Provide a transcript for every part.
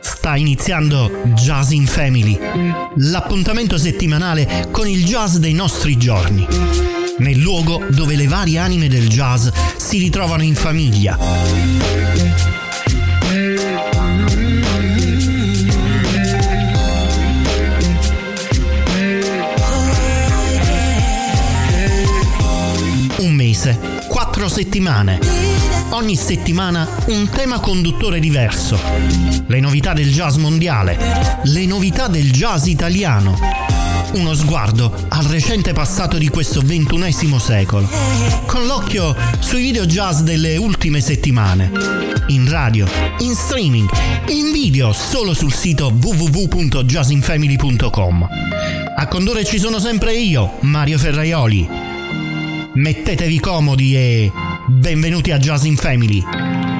Sta iniziando Jazz in Family, l'appuntamento settimanale con il jazz dei nostri giorni, nel luogo dove le varie anime del jazz si ritrovano in famiglia. Mese, quattro settimane. Ogni settimana un tema conduttore diverso. Le novità del jazz mondiale, le novità del jazz italiano. Uno sguardo al recente passato di questo ventunesimo secolo, con l'occhio sui video jazz delle ultime settimane. In radio, in streaming, in video solo sul sito www.jazzinfamily.com. A condurre ci sono sempre io, Mario Ferraioli. Mettetevi comodi e benvenuti a Jazz in Family.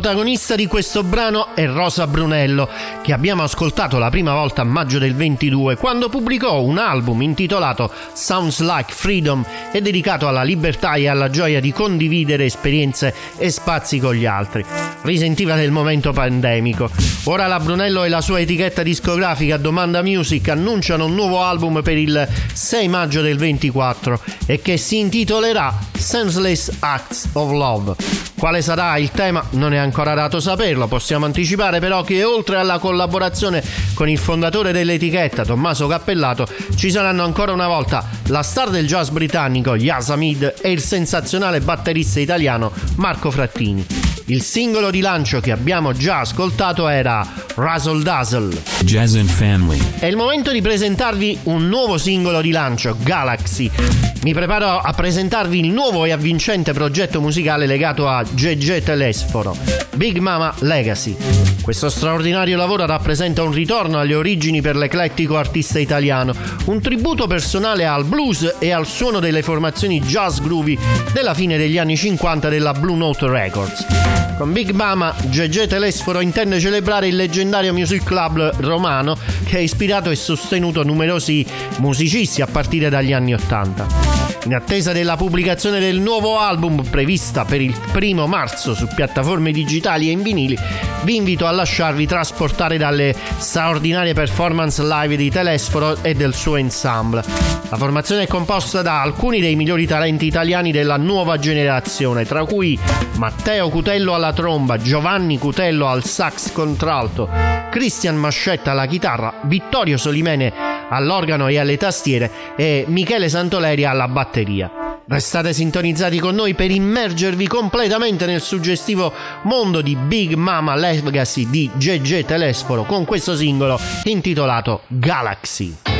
Protagonista di questo brano è Rosa Brunello, che abbiamo ascoltato la prima volta a maggio del 22 quando pubblicò un album intitolato Sounds Like Freedom e dedicato alla libertà e alla gioia di condividere esperienze e spazi con gli altri. Risentiva del momento pandemico. Ora la Brunello e la sua etichetta discografica Domanda Music annunciano un nuovo album per il 6 maggio del 24 e che si intitolerà Senseless Acts of Love. Quale sarà il tema non è ancora dato saperlo, possiamo anticipare però che oltre alla collaborazione con il fondatore dell'etichetta Tommaso Cappellato ci saranno ancora una volta la star del jazz britannico Yasamid e il sensazionale batterista italiano Marco Frattini. Il singolo di lancio che abbiamo già ascoltato era Razzle Dazzle. Jazz and Family. È il momento di presentarvi un nuovo singolo di lancio, Galaxy. Mi preparo a presentarvi il nuovo e avvincente progetto musicale legato a GG Telesforo, Big Mama Legacy. Questo straordinario lavoro rappresenta un ritorno alle origini per l'eclettico artista italiano, un tributo personale al blues e al suono delle formazioni jazz groovy della fine degli anni 50 della Blue Note Records. Con Big Mama, GG Telesforo intende celebrare il leggendario music club romano che ha ispirato e sostenuto numerosi musicisti a partire dagli anni Ottanta. In attesa della pubblicazione del nuovo album prevista per il primo marzo su piattaforme digitali e in vinili, vi invito a lasciarvi trasportare dalle straordinarie performance live di Telesforo e del suo ensemble. La formazione è composta da alcuni dei migliori talenti italiani della nuova generazione, tra cui Matteo Cutello alla tromba, Giovanni Cutello al sax contralto, Cristian Mascetta alla chitarra, Vittorio Solimene all'organo e alle tastiere e Michele Santoleri alla batteria. Restate sintonizzati con noi per immergervi completamente nel suggestivo mondo di Big Mama Legacy di GG Telesforo con questo singolo intitolato Galaxy.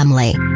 Family.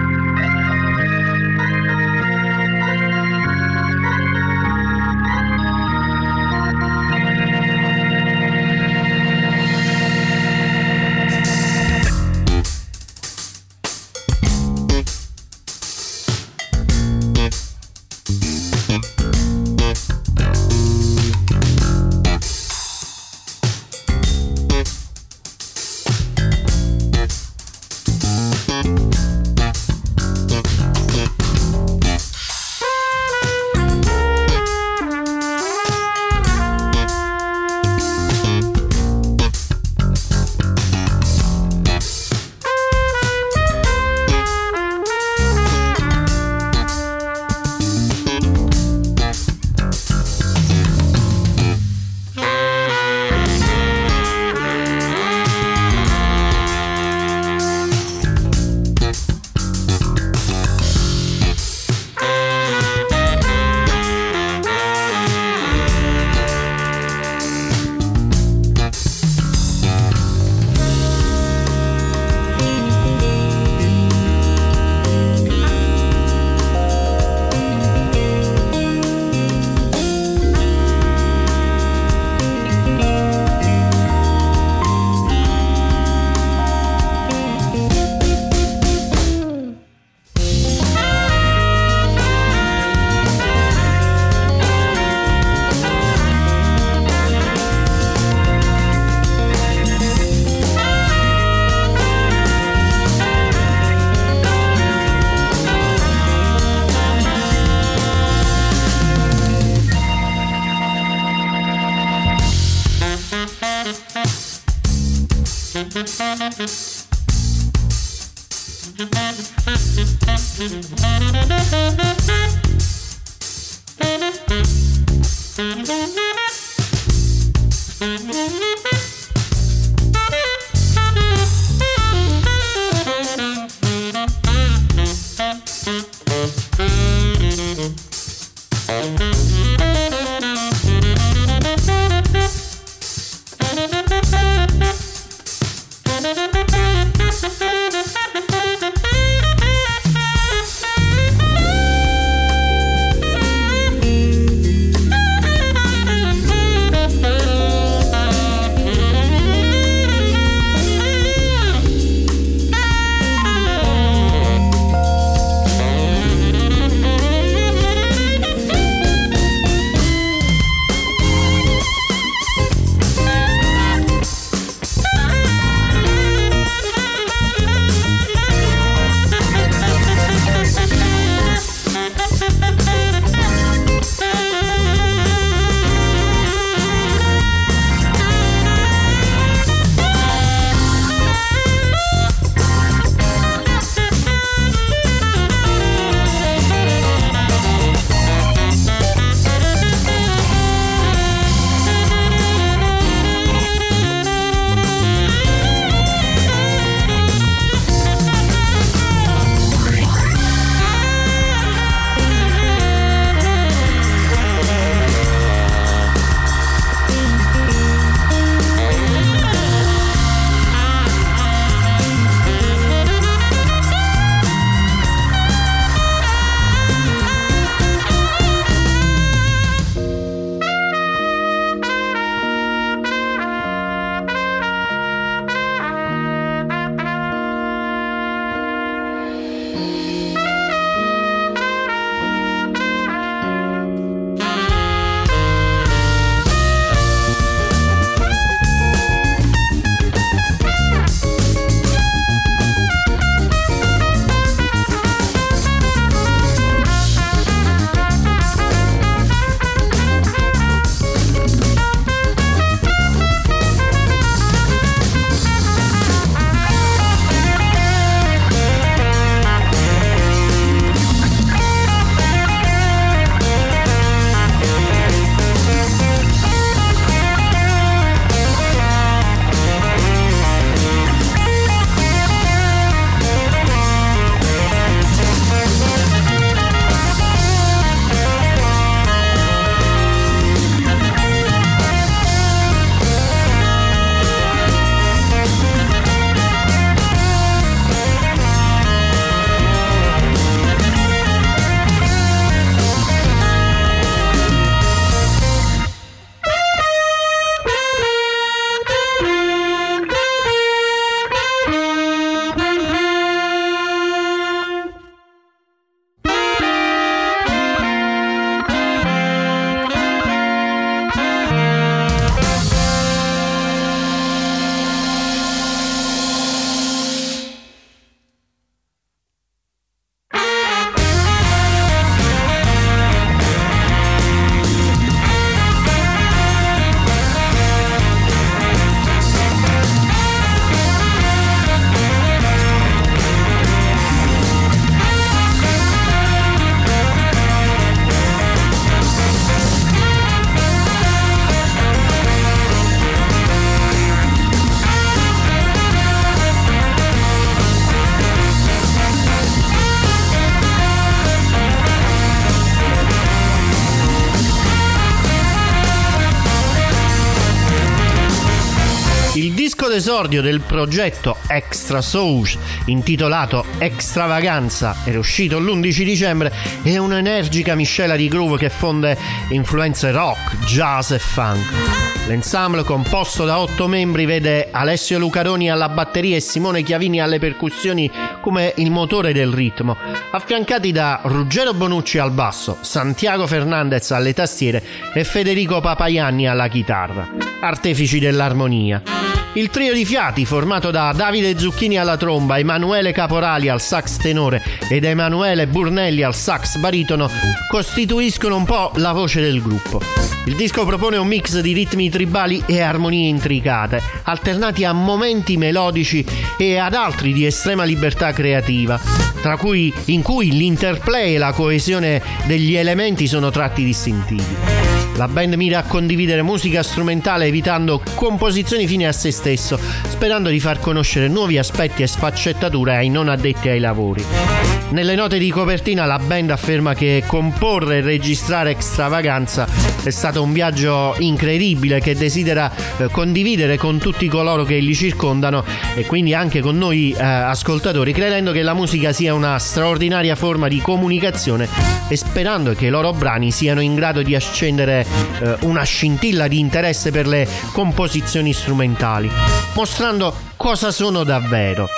Disco d'esordio del progetto Extra Souls, intitolato Extravaganza, era uscito l'11 dicembre, è un'energica miscela di groove che fonde influenze rock, jazz e funk. L'ensemble composto da otto membri vede Alessio Lucaroni alla batteria e Simone Chiavini alle percussioni come il motore del ritmo, affiancati da Ruggero Bonucci al basso, Santiago Fernandez alle tastiere e Federico Papaianni alla chitarra, artefici dell'armonia. Il trio di fiati, formato da Davide Zucchini alla tromba, Emanuele Caporali al sax tenore ed Emanuele Burnelli al sax baritono, costituiscono un po' la voce del gruppo. Il disco propone un mix di ritmi tribali e armonie intricate, alternati a momenti melodici e ad altri di estrema libertà creativa, tra cui in cui l'interplay e la coesione degli elementi sono tratti distintivi. La band mira a condividere musica strumentale evitando composizioni fine a se stesso, sperando di far conoscere nuovi aspetti e sfaccettature ai non addetti ai lavori. Nelle note di copertina la band afferma che comporre e registrare Extravaganza è stato un viaggio incredibile che desidera eh, condividere con tutti coloro che li circondano e quindi anche con noi eh, ascoltatori, credendo che la musica sia una straordinaria forma di comunicazione e sperando che i loro brani siano in grado di ascendere eh, una scintilla di interesse per le composizioni strumentali, mostrando cosa sono davvero.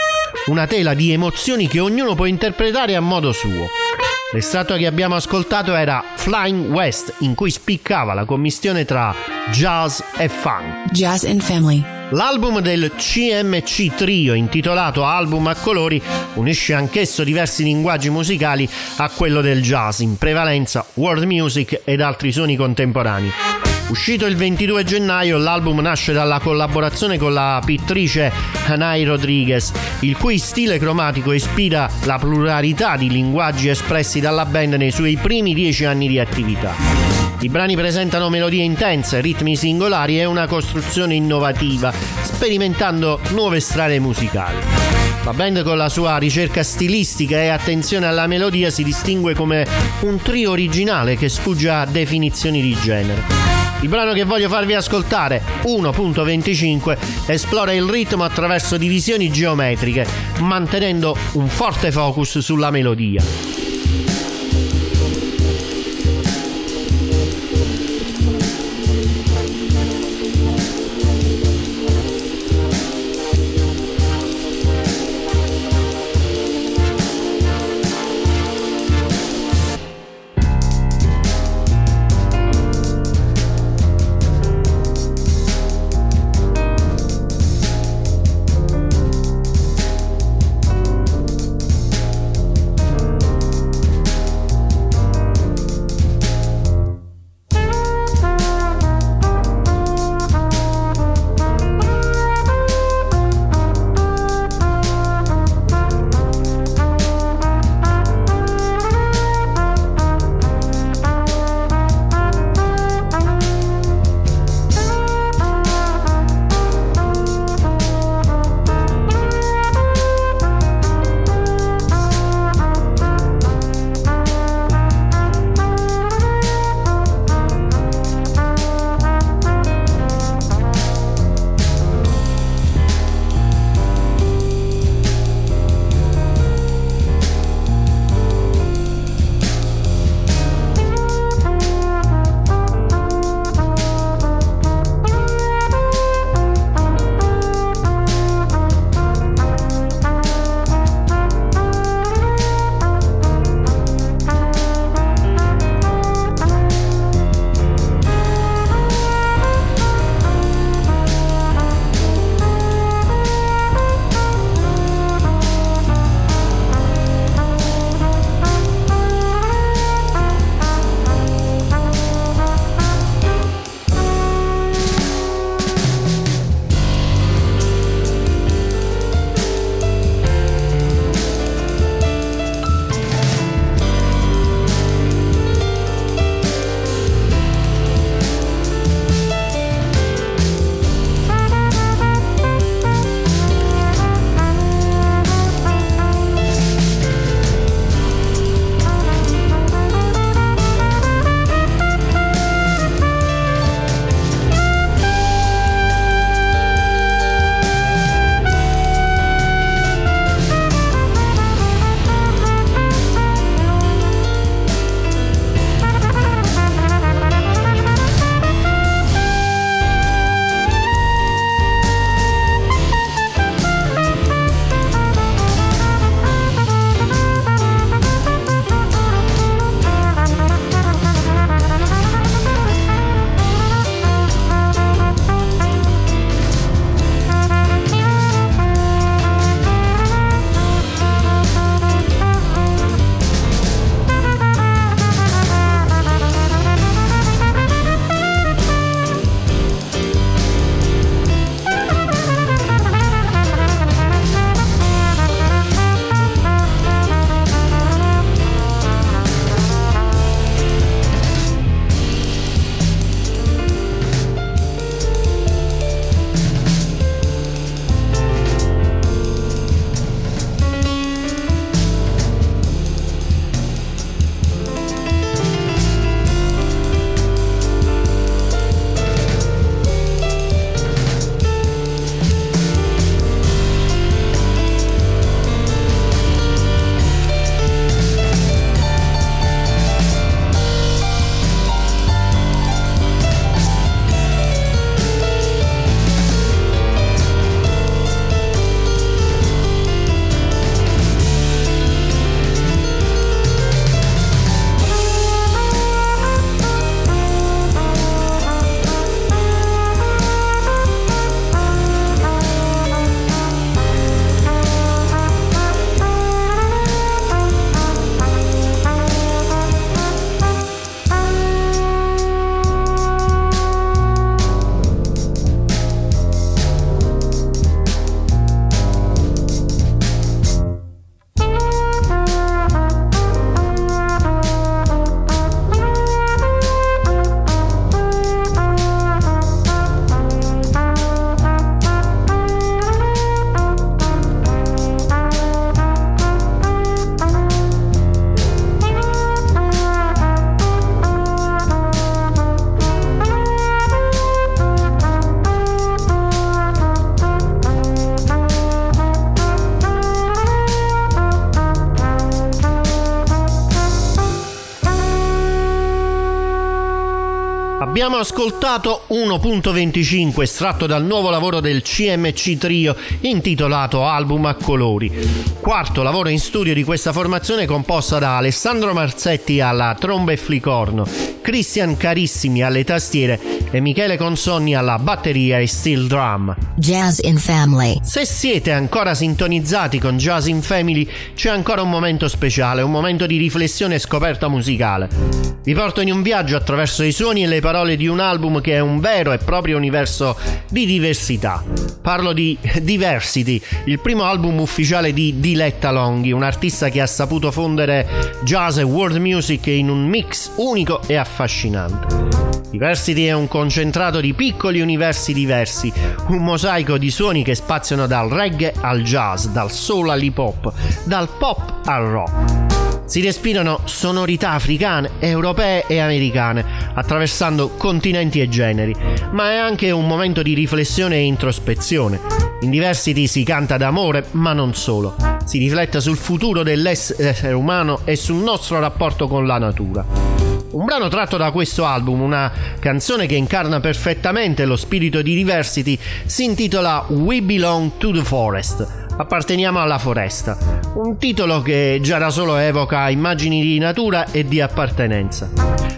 Una tela di emozioni che ognuno può interpretare a modo suo. L'estratto che abbiamo ascoltato era Flying West, in cui spiccava la commistione tra jazz e funk. Jazz and Family. L'album del CMC Trio, intitolato Album a colori, unisce anch'esso diversi linguaggi musicali a quello del jazz, in prevalenza world music ed altri suoni contemporanei. Uscito il 22 gennaio, l'album nasce dalla collaborazione con la pittrice Hanai Rodriguez, il cui stile cromatico ispira la pluralità di linguaggi espressi dalla band nei suoi primi dieci anni di attività. I brani presentano melodie intense, ritmi singolari e una costruzione innovativa, sperimentando nuove strade musicali. La band con la sua ricerca stilistica e attenzione alla melodia si distingue come un trio originale che sfugge a definizioni di genere. Il brano che voglio farvi ascoltare, 1.25, esplora il ritmo attraverso divisioni geometriche, mantenendo un forte focus sulla melodia. Abbiamo ascoltato 1.25 estratto dal nuovo lavoro del CMC Trio intitolato Album a colori. Quarto lavoro in studio di questa formazione composta da Alessandro Marzetti alla tromba e flicorno, Christian Carissimi alle tastiere e Michele Consonni alla batteria e steel drum. Jazz in Family. Se siete ancora sintonizzati con Jazz in Family, c'è ancora un momento speciale, un momento di riflessione e scoperta musicale. Vi porto in un viaggio attraverso i suoni e le parole di un album che è un vero e proprio universo di diversità. Parlo di Diversity, il primo album ufficiale di Diletta Longhi, un artista che ha saputo fondere jazz e world music in un mix unico e affascinante. Diversity è un concentrato di piccoli universi diversi, un mosaico di suoni che spaziano dal reggae al jazz, dal soul all'hip hop, dal pop al rock. Si respirano sonorità africane, europee e americane, attraversando continenti e generi, ma è anche un momento di riflessione e introspezione. In Diversity si canta d'amore, ma non solo. Si riflette sul futuro dell'essere umano e sul nostro rapporto con la natura. Un brano tratto da questo album, una canzone che incarna perfettamente lo spirito di Diversity, si intitola We Belong to the Forest Apparteniamo alla foresta, un titolo che già da solo evoca immagini di natura e di appartenenza.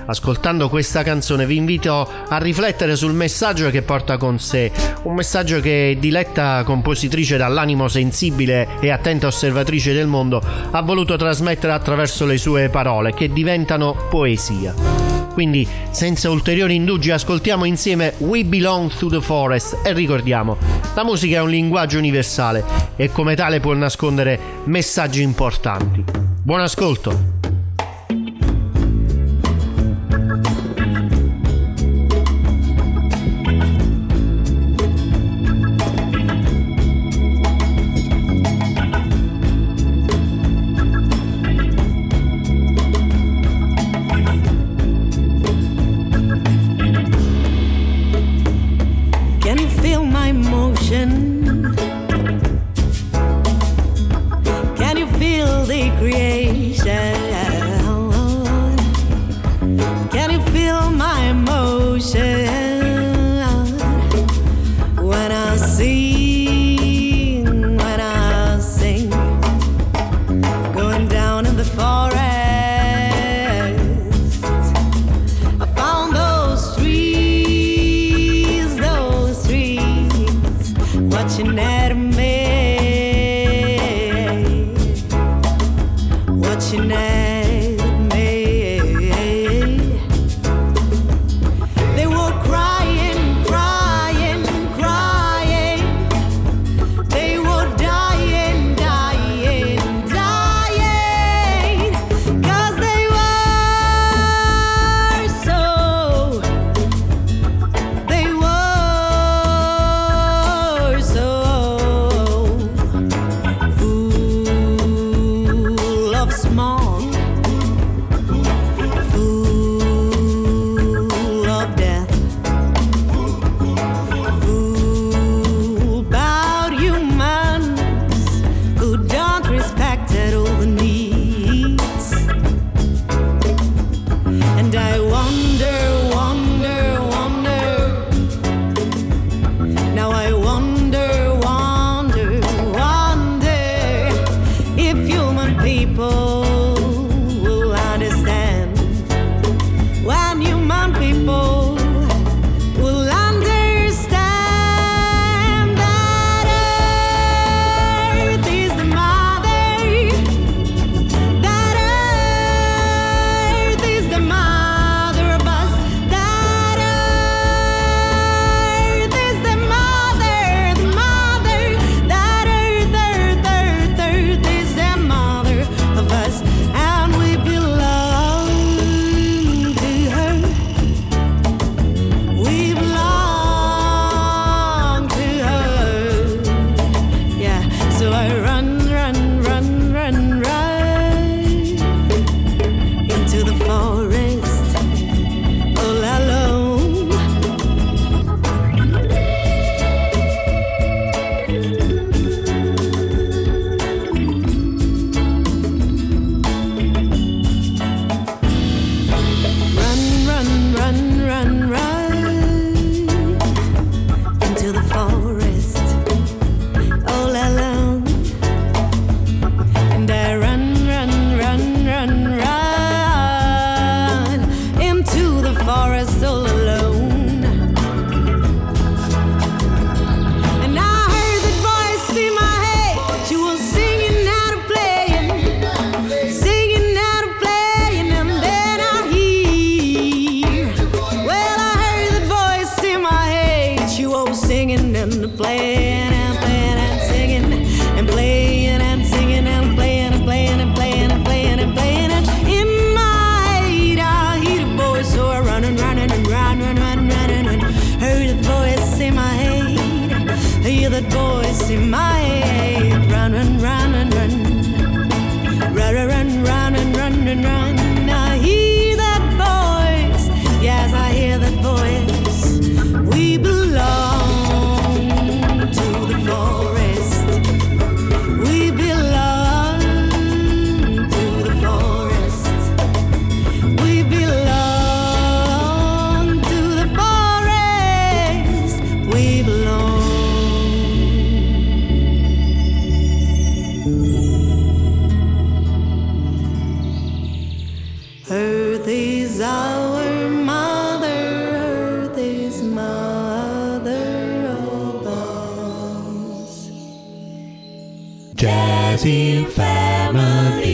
Ascoltando questa canzone vi invito a riflettere sul messaggio che porta con sé, un messaggio che Diletta compositrice dall'animo sensibile e attenta osservatrice del mondo ha voluto trasmettere attraverso le sue parole che diventano poesia. Quindi, senza ulteriori indugi, ascoltiamo insieme We Belong to the Forest e ricordiamo, la musica è un linguaggio universale e come tale può nascondere messaggi importanti. Buon ascolto! Jazzy Family.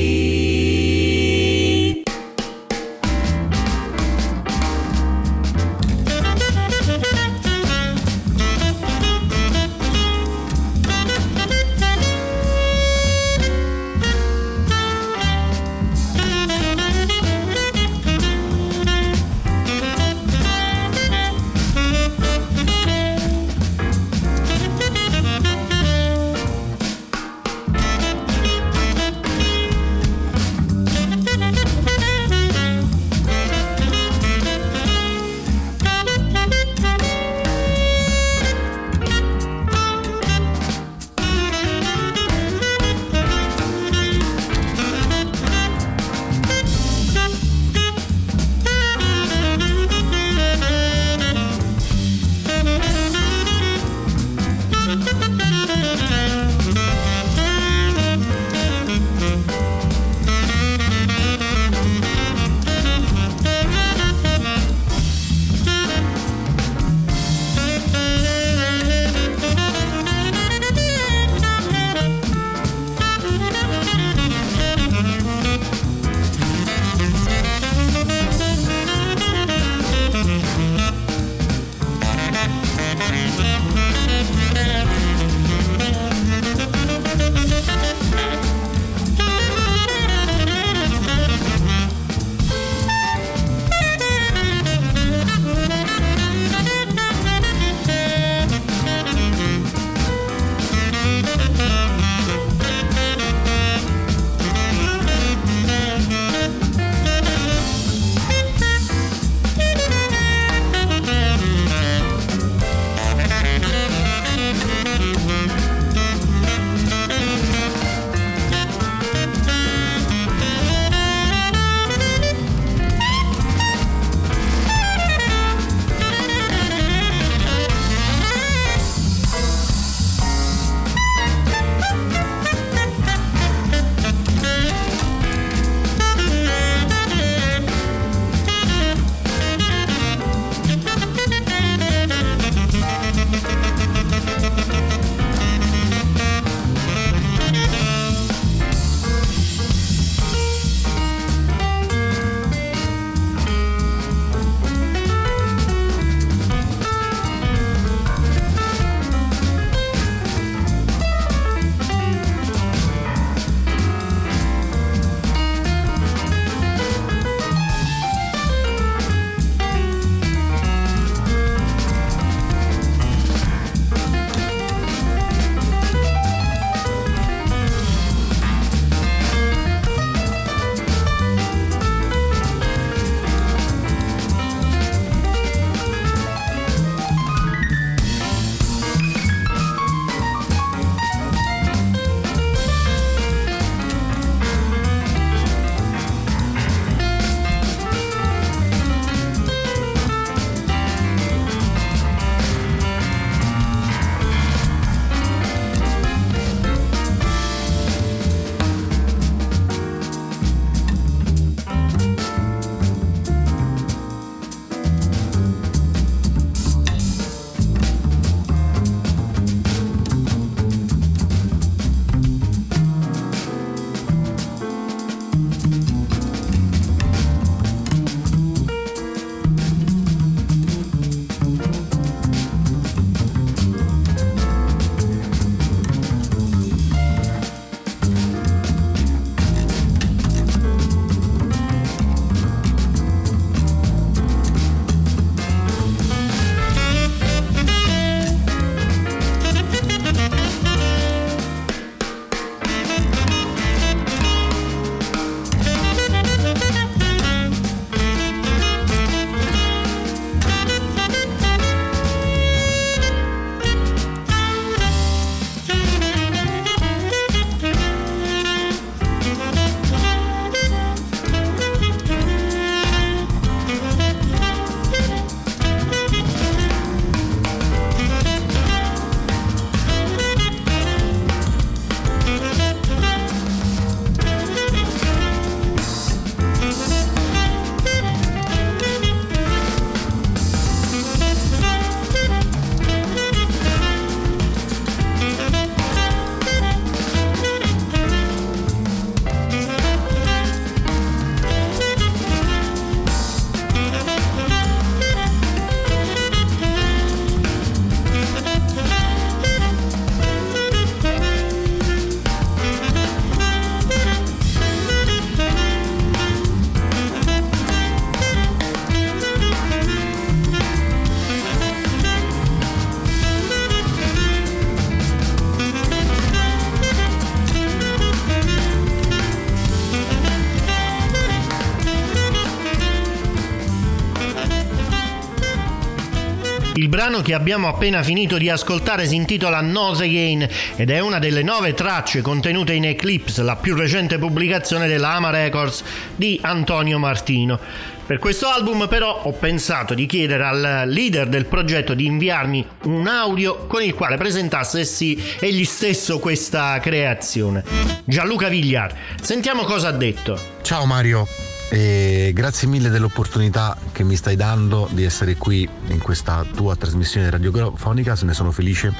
Brano che abbiamo appena finito di ascoltare si intitola Nose Again ed è una delle nove tracce contenute in Eclipse, la più recente pubblicazione della Ama Records di Antonio Martino. Per questo album però ho pensato di chiedere al leader del progetto di inviarmi un audio con il quale presentasse sì egli stesso questa creazione. Gianluca Vigliar, sentiamo cosa ha detto. Ciao Mario, e grazie mille dell'opportunità che mi stai dando di essere qui in questa tua trasmissione radiofonica, se ne sono felice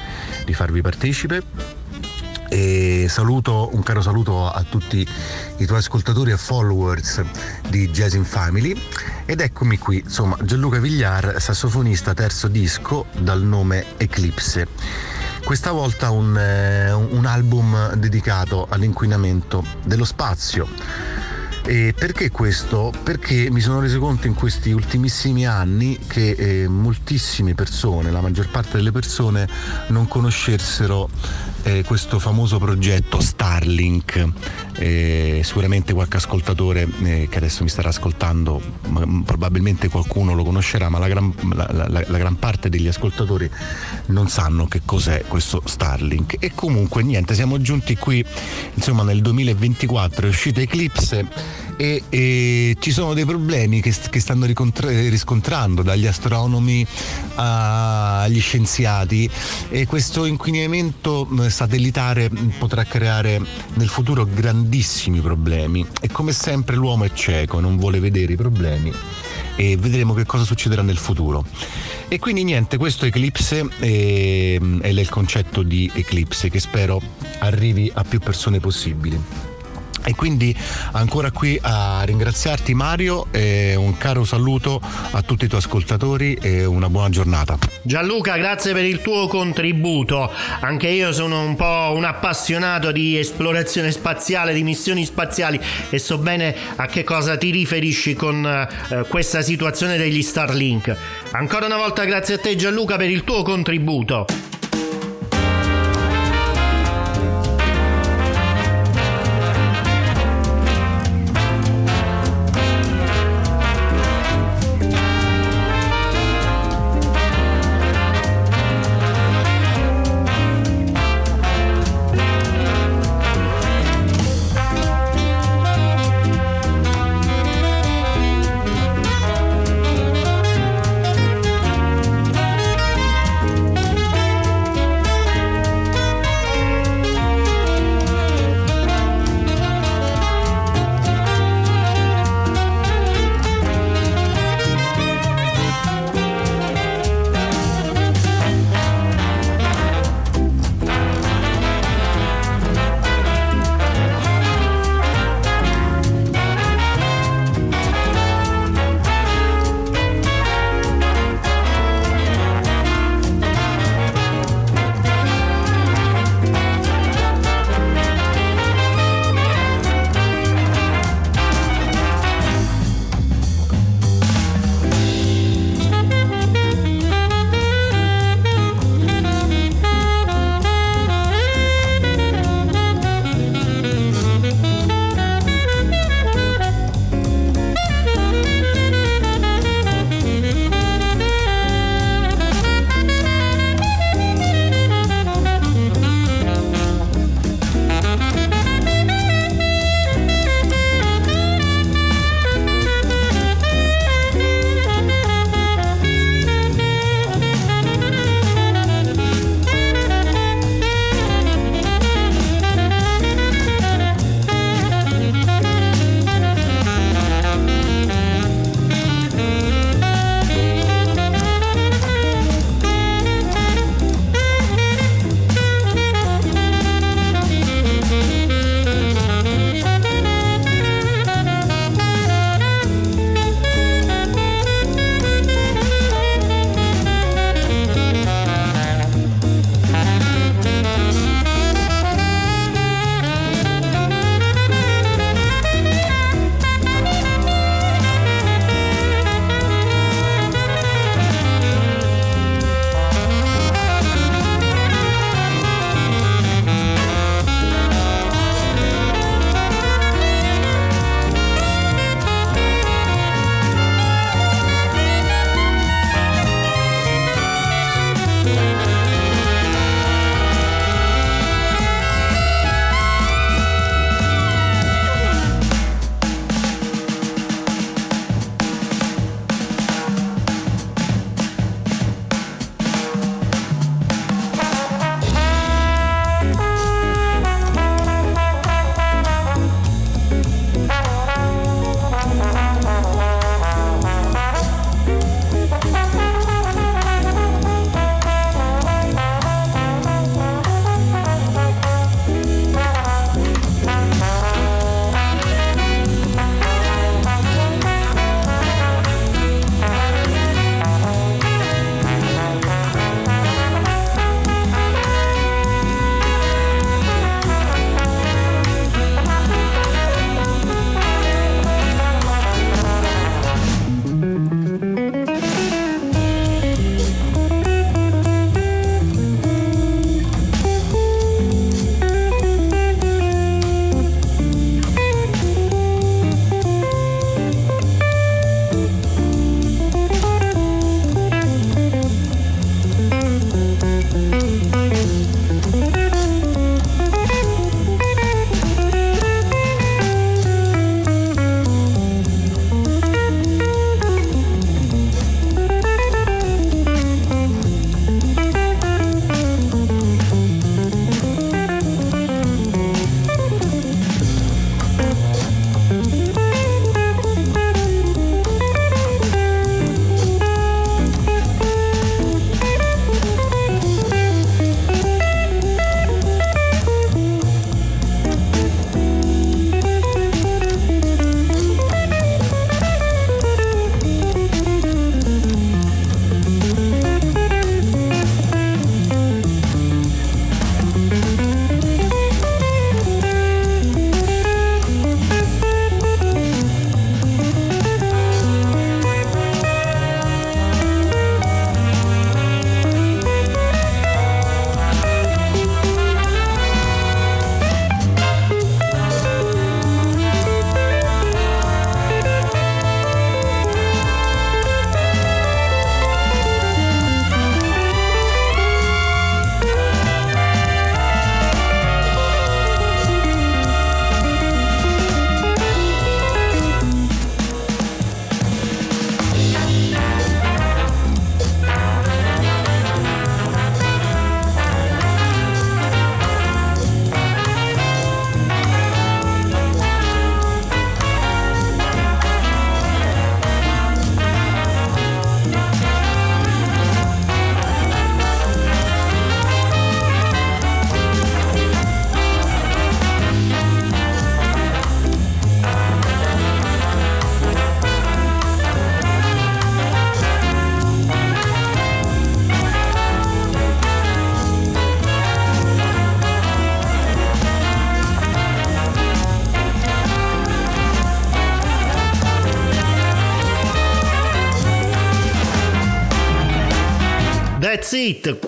di farvi partecipe. E saluto, un caro saluto a tutti i tuoi ascoltatori e followers di Jazz in Family. Ed eccomi qui, insomma, Gianluca Vigliar, sassofonista terzo disco dal nome Eclipse. Questa volta un, eh, un album dedicato all'inquinamento dello spazio e perché questo? Perché mi sono reso conto in questi ultimissimi anni che eh, moltissime persone, la maggior parte delle persone, non conoscessero eh, questo famoso progetto Starlink. Eh, sicuramente qualche ascoltatore eh, che adesso mi starà ascoltando, ma, probabilmente qualcuno lo conoscerà, ma la gran, la, la, la gran, parte degli ascoltatori non sanno che cos'è questo Starlink. E comunque niente, siamo giunti qui insomma nel 2024, è uscita Eclipse e, e ci sono dei problemi che, che stanno riscontrando dagli astronomi agli scienziati e questo inquinamento satellitare potrà creare nel futuro grandissimi problemi e come sempre l'uomo è cieco, non vuole vedere i problemi e vedremo che cosa succederà nel futuro. E quindi niente, questo eclipse è, è il concetto di eclipse che spero arrivi a più persone possibili. E quindi ancora qui a ringraziarti Mario e un caro saluto a tutti i tuoi ascoltatori e una buona giornata. Gianluca, grazie per il tuo contributo. Anche io sono un po' un appassionato di esplorazione spaziale, di missioni spaziali e so bene a che cosa ti riferisci con eh, questa situazione degli Starlink. Ancora una volta grazie a te Gianluca per il tuo contributo.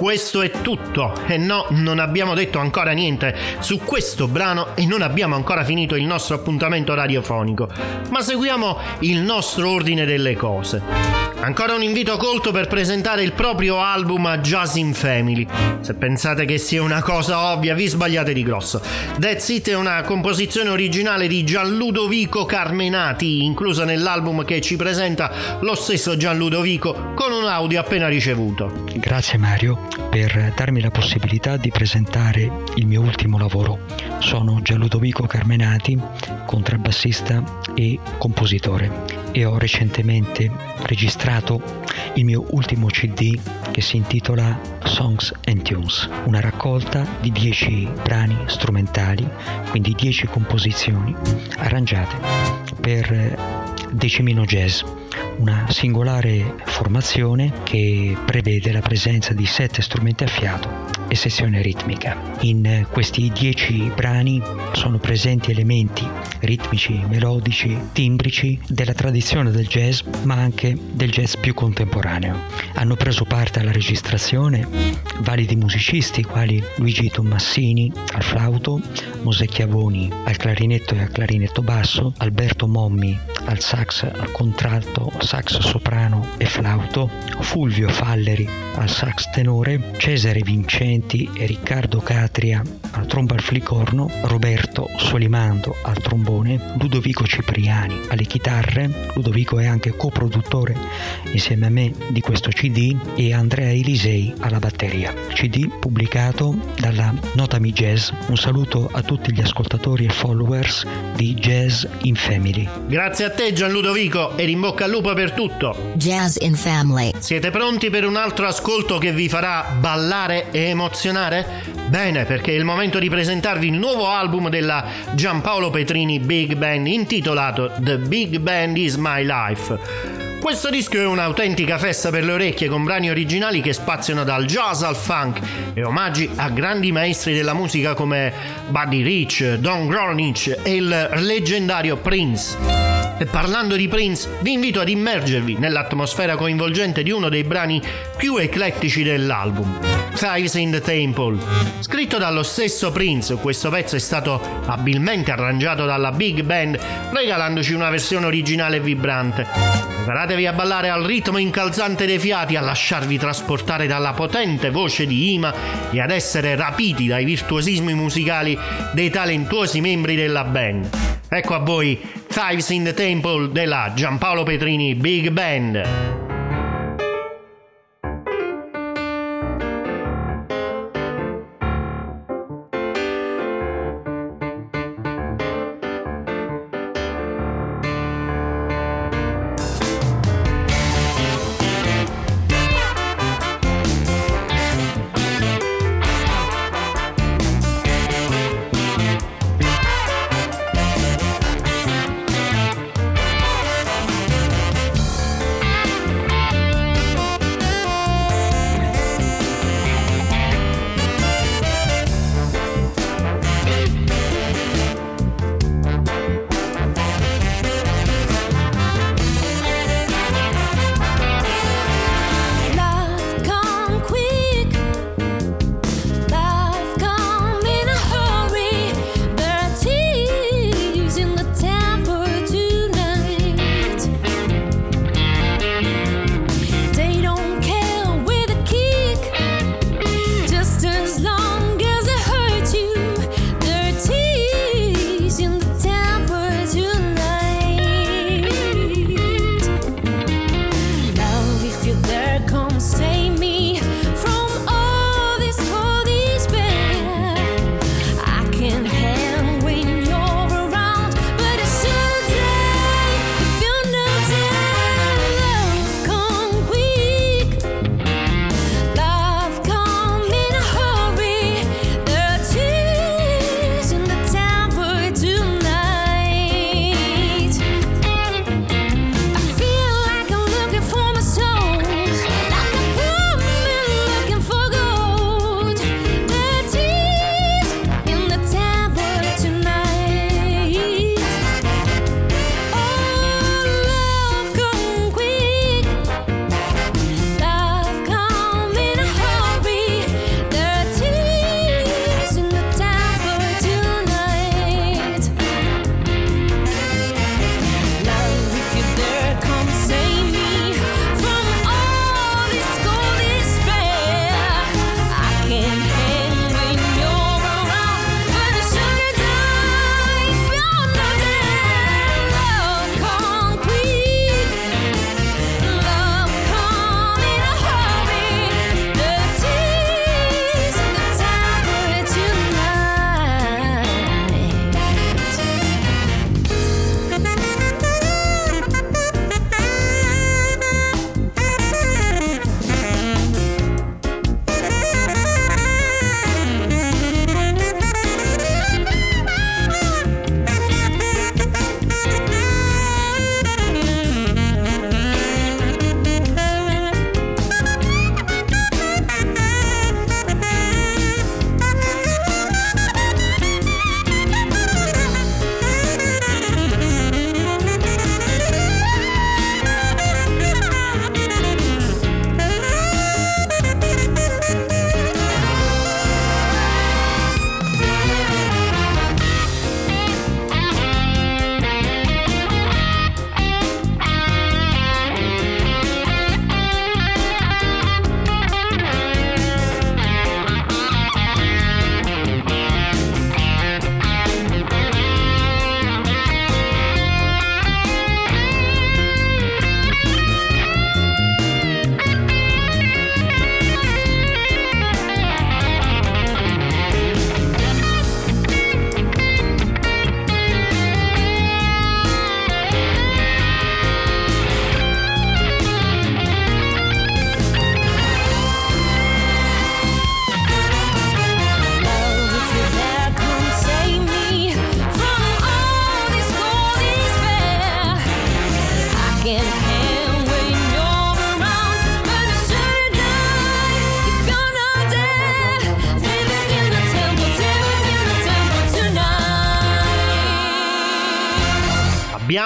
Questo è tutto. E no, non abbiamo detto ancora niente su questo brano e non abbiamo ancora finito il nostro appuntamento radiofonico. Ma seguiamo il nostro ordine delle cose. Ancora un invito colto per presentare il proprio album a Jazz in Family. Se pensate che sia una cosa ovvia, vi sbagliate di grosso. That's It è una composizione originale di Gianludovico Carmenati, inclusa nell'album che ci presenta lo stesso Gianludovico con un audio appena ricevuto. Grazie Mario per darmi la possibilità di presentare il mio ultimo lavoro. Sono Gianludovico Carmenati, contrabbassista e compositore e ho recentemente registrato il mio ultimo CD che si intitola Songs and Tunes, una raccolta di 10 brani strumentali, quindi 10 composizioni arrangiate per Decimino Jazz, una singolare formazione che prevede la presenza di 7 strumenti a fiato e sessione ritmica. In questi dieci brani sono presenti elementi ritmici, melodici, timbrici della tradizione del jazz, ma anche del jazz più contemporaneo. Hanno preso parte alla registrazione validi musicisti quali Luigi Tommassini al flauto, Mosè Chiavoni al clarinetto e al clarinetto basso, Alberto Mommi al sax, al contralto, sax soprano e flauto, Fulvio Falleri al sax tenore, Cesare Vincenti e Riccardo Catria al tromba al flicorno, Roberto Solimando al trombone, Ludovico Cipriani alle chitarre, Ludovico è anche coproduttore insieme a me di questo CD e Andrea Elisei alla batteria. CD pubblicato dalla Notami Jazz. Un saluto a tutti gli ascoltatori e followers di Jazz in Family. Grazie a te Gianludovico e in bocca al lupo per tutto. Jazz in Family. Siete pronti per un altro ascolto che vi farà ballare e emozionare? Bene, perché è il momento di presentarvi il nuovo album della Giampaolo Petrini Big Band intitolato The Big Band is My Life. Questo disco è un'autentica festa per le orecchie con brani originali che spaziano dal jazz al funk e omaggi a grandi maestri della musica come Buddy Rich, Don Gronich e il leggendario Prince. E parlando di Prince, vi invito ad immergervi nell'atmosfera coinvolgente di uno dei brani più eclettici dell'album, Thieves in the Temple. Scritto dallo stesso Prince, questo pezzo è stato abilmente arrangiato dalla Big Band, regalandoci una versione originale e vibrante. Preparatevi a ballare al ritmo incalzante dei fiati, a lasciarvi trasportare dalla potente voce di Ima e ad essere rapiti dai virtuosismi musicali dei talentuosi membri della band. Ecco a voi Thieves in the Temple della Giampaolo Petrini Big Band.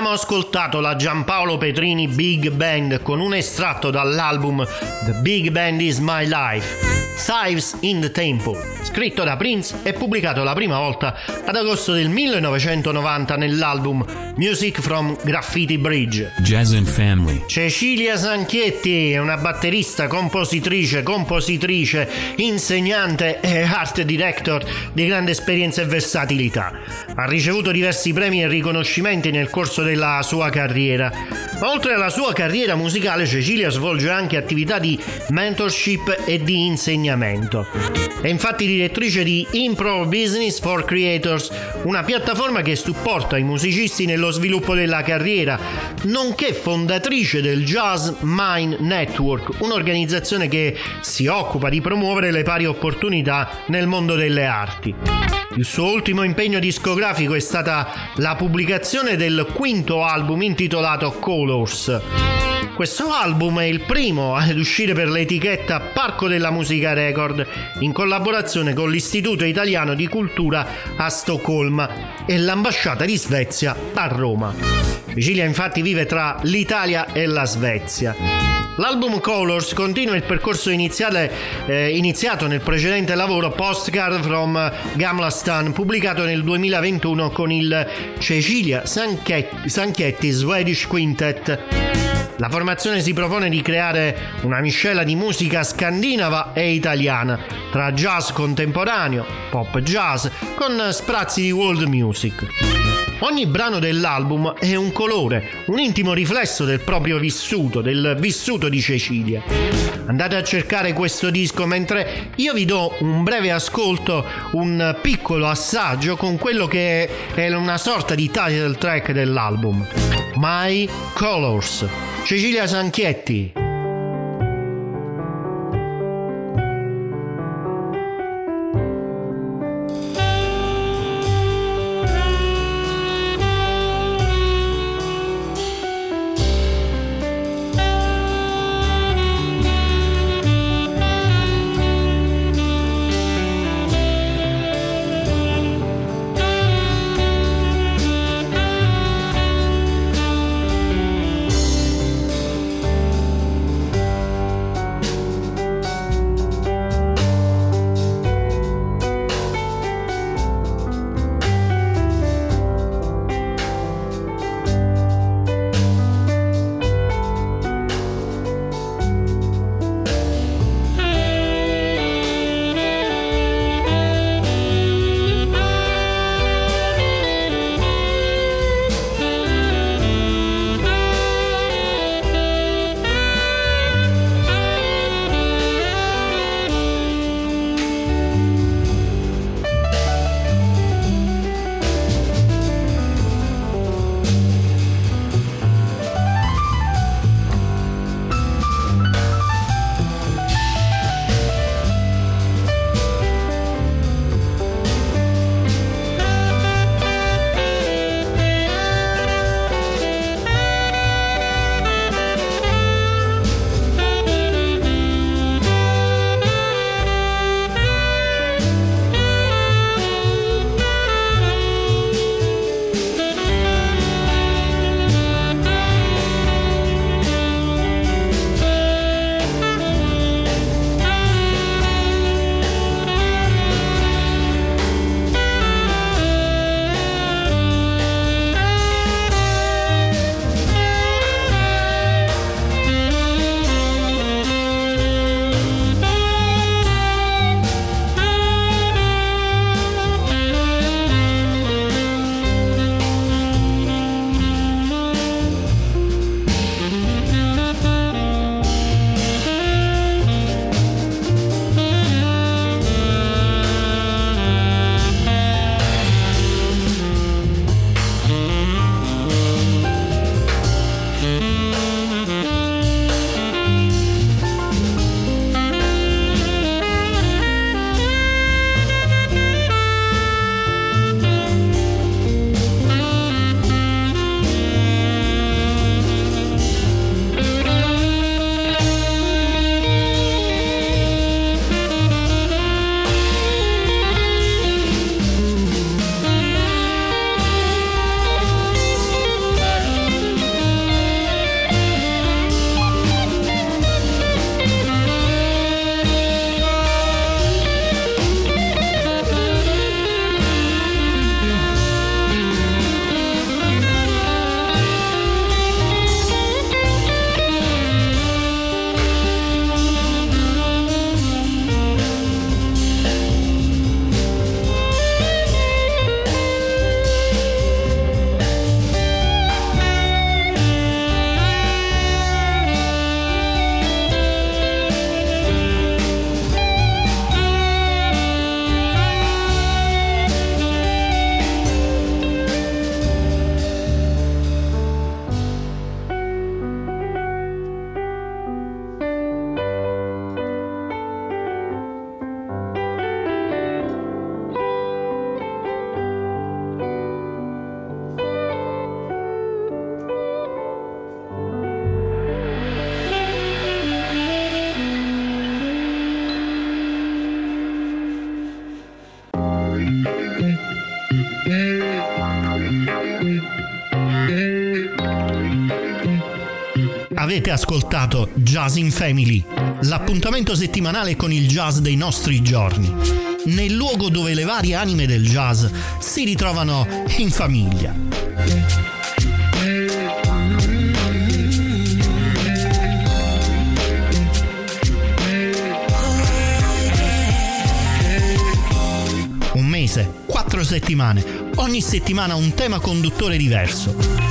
Abbiamo ascoltato la Giampaolo Petrini Big Band con un estratto dall'album The Big Band Is My Life. Sives in the Temple, scritto da Prince e pubblicato la prima volta ad agosto del 1990 nell'album Music from Graffiti Bridge. Jazz and Family. Cecilia Sanchietti è una batterista, compositrice, compositrice, insegnante e art director di grande esperienza e versatilità. Ha ricevuto diversi premi e riconoscimenti nel corso della sua carriera. Oltre alla sua carriera musicale, Cecilia svolge anche attività di mentorship e di insegnamento. È infatti direttrice di Improv Business for Creators, una piattaforma che supporta i musicisti nello sviluppo della carriera, nonché fondatrice del Jazz Mind Network, un'organizzazione che si occupa di promuovere le pari opportunità nel mondo delle arti. Il suo ultimo impegno discografico è stata la pubblicazione del quinto album intitolato Colors. Questo album è il primo ad uscire per l'etichetta Parco della Musica Record in collaborazione con l'Istituto Italiano di Cultura a Stoccolma e l'ambasciata di Svezia a Roma. Vigilia infatti vive tra l'Italia e la Svezia. L'album Colors continua il percorso iniziale, eh, iniziato nel precedente lavoro Postcard from Gamlastan, pubblicato nel 2021 con il Cecilia Sanchetti Swedish Quintet. La formazione si propone di creare una miscela di musica scandinava e italiana, tra jazz contemporaneo, pop jazz, con sprazzi di world music. Ogni brano dell'album è un colore, un intimo riflesso del proprio vissuto, del vissuto di Cecilia. Andate a cercare questo disco mentre io vi do un breve ascolto, un piccolo assaggio con quello che è una sorta di title track dell'album. My Colors. Cecilia Sanchietti. Avete ascoltato Jazz in Family, l'appuntamento settimanale con il jazz dei nostri giorni, nel luogo dove le varie anime del jazz si ritrovano in famiglia. Un mese, quattro settimane, ogni settimana un tema conduttore diverso.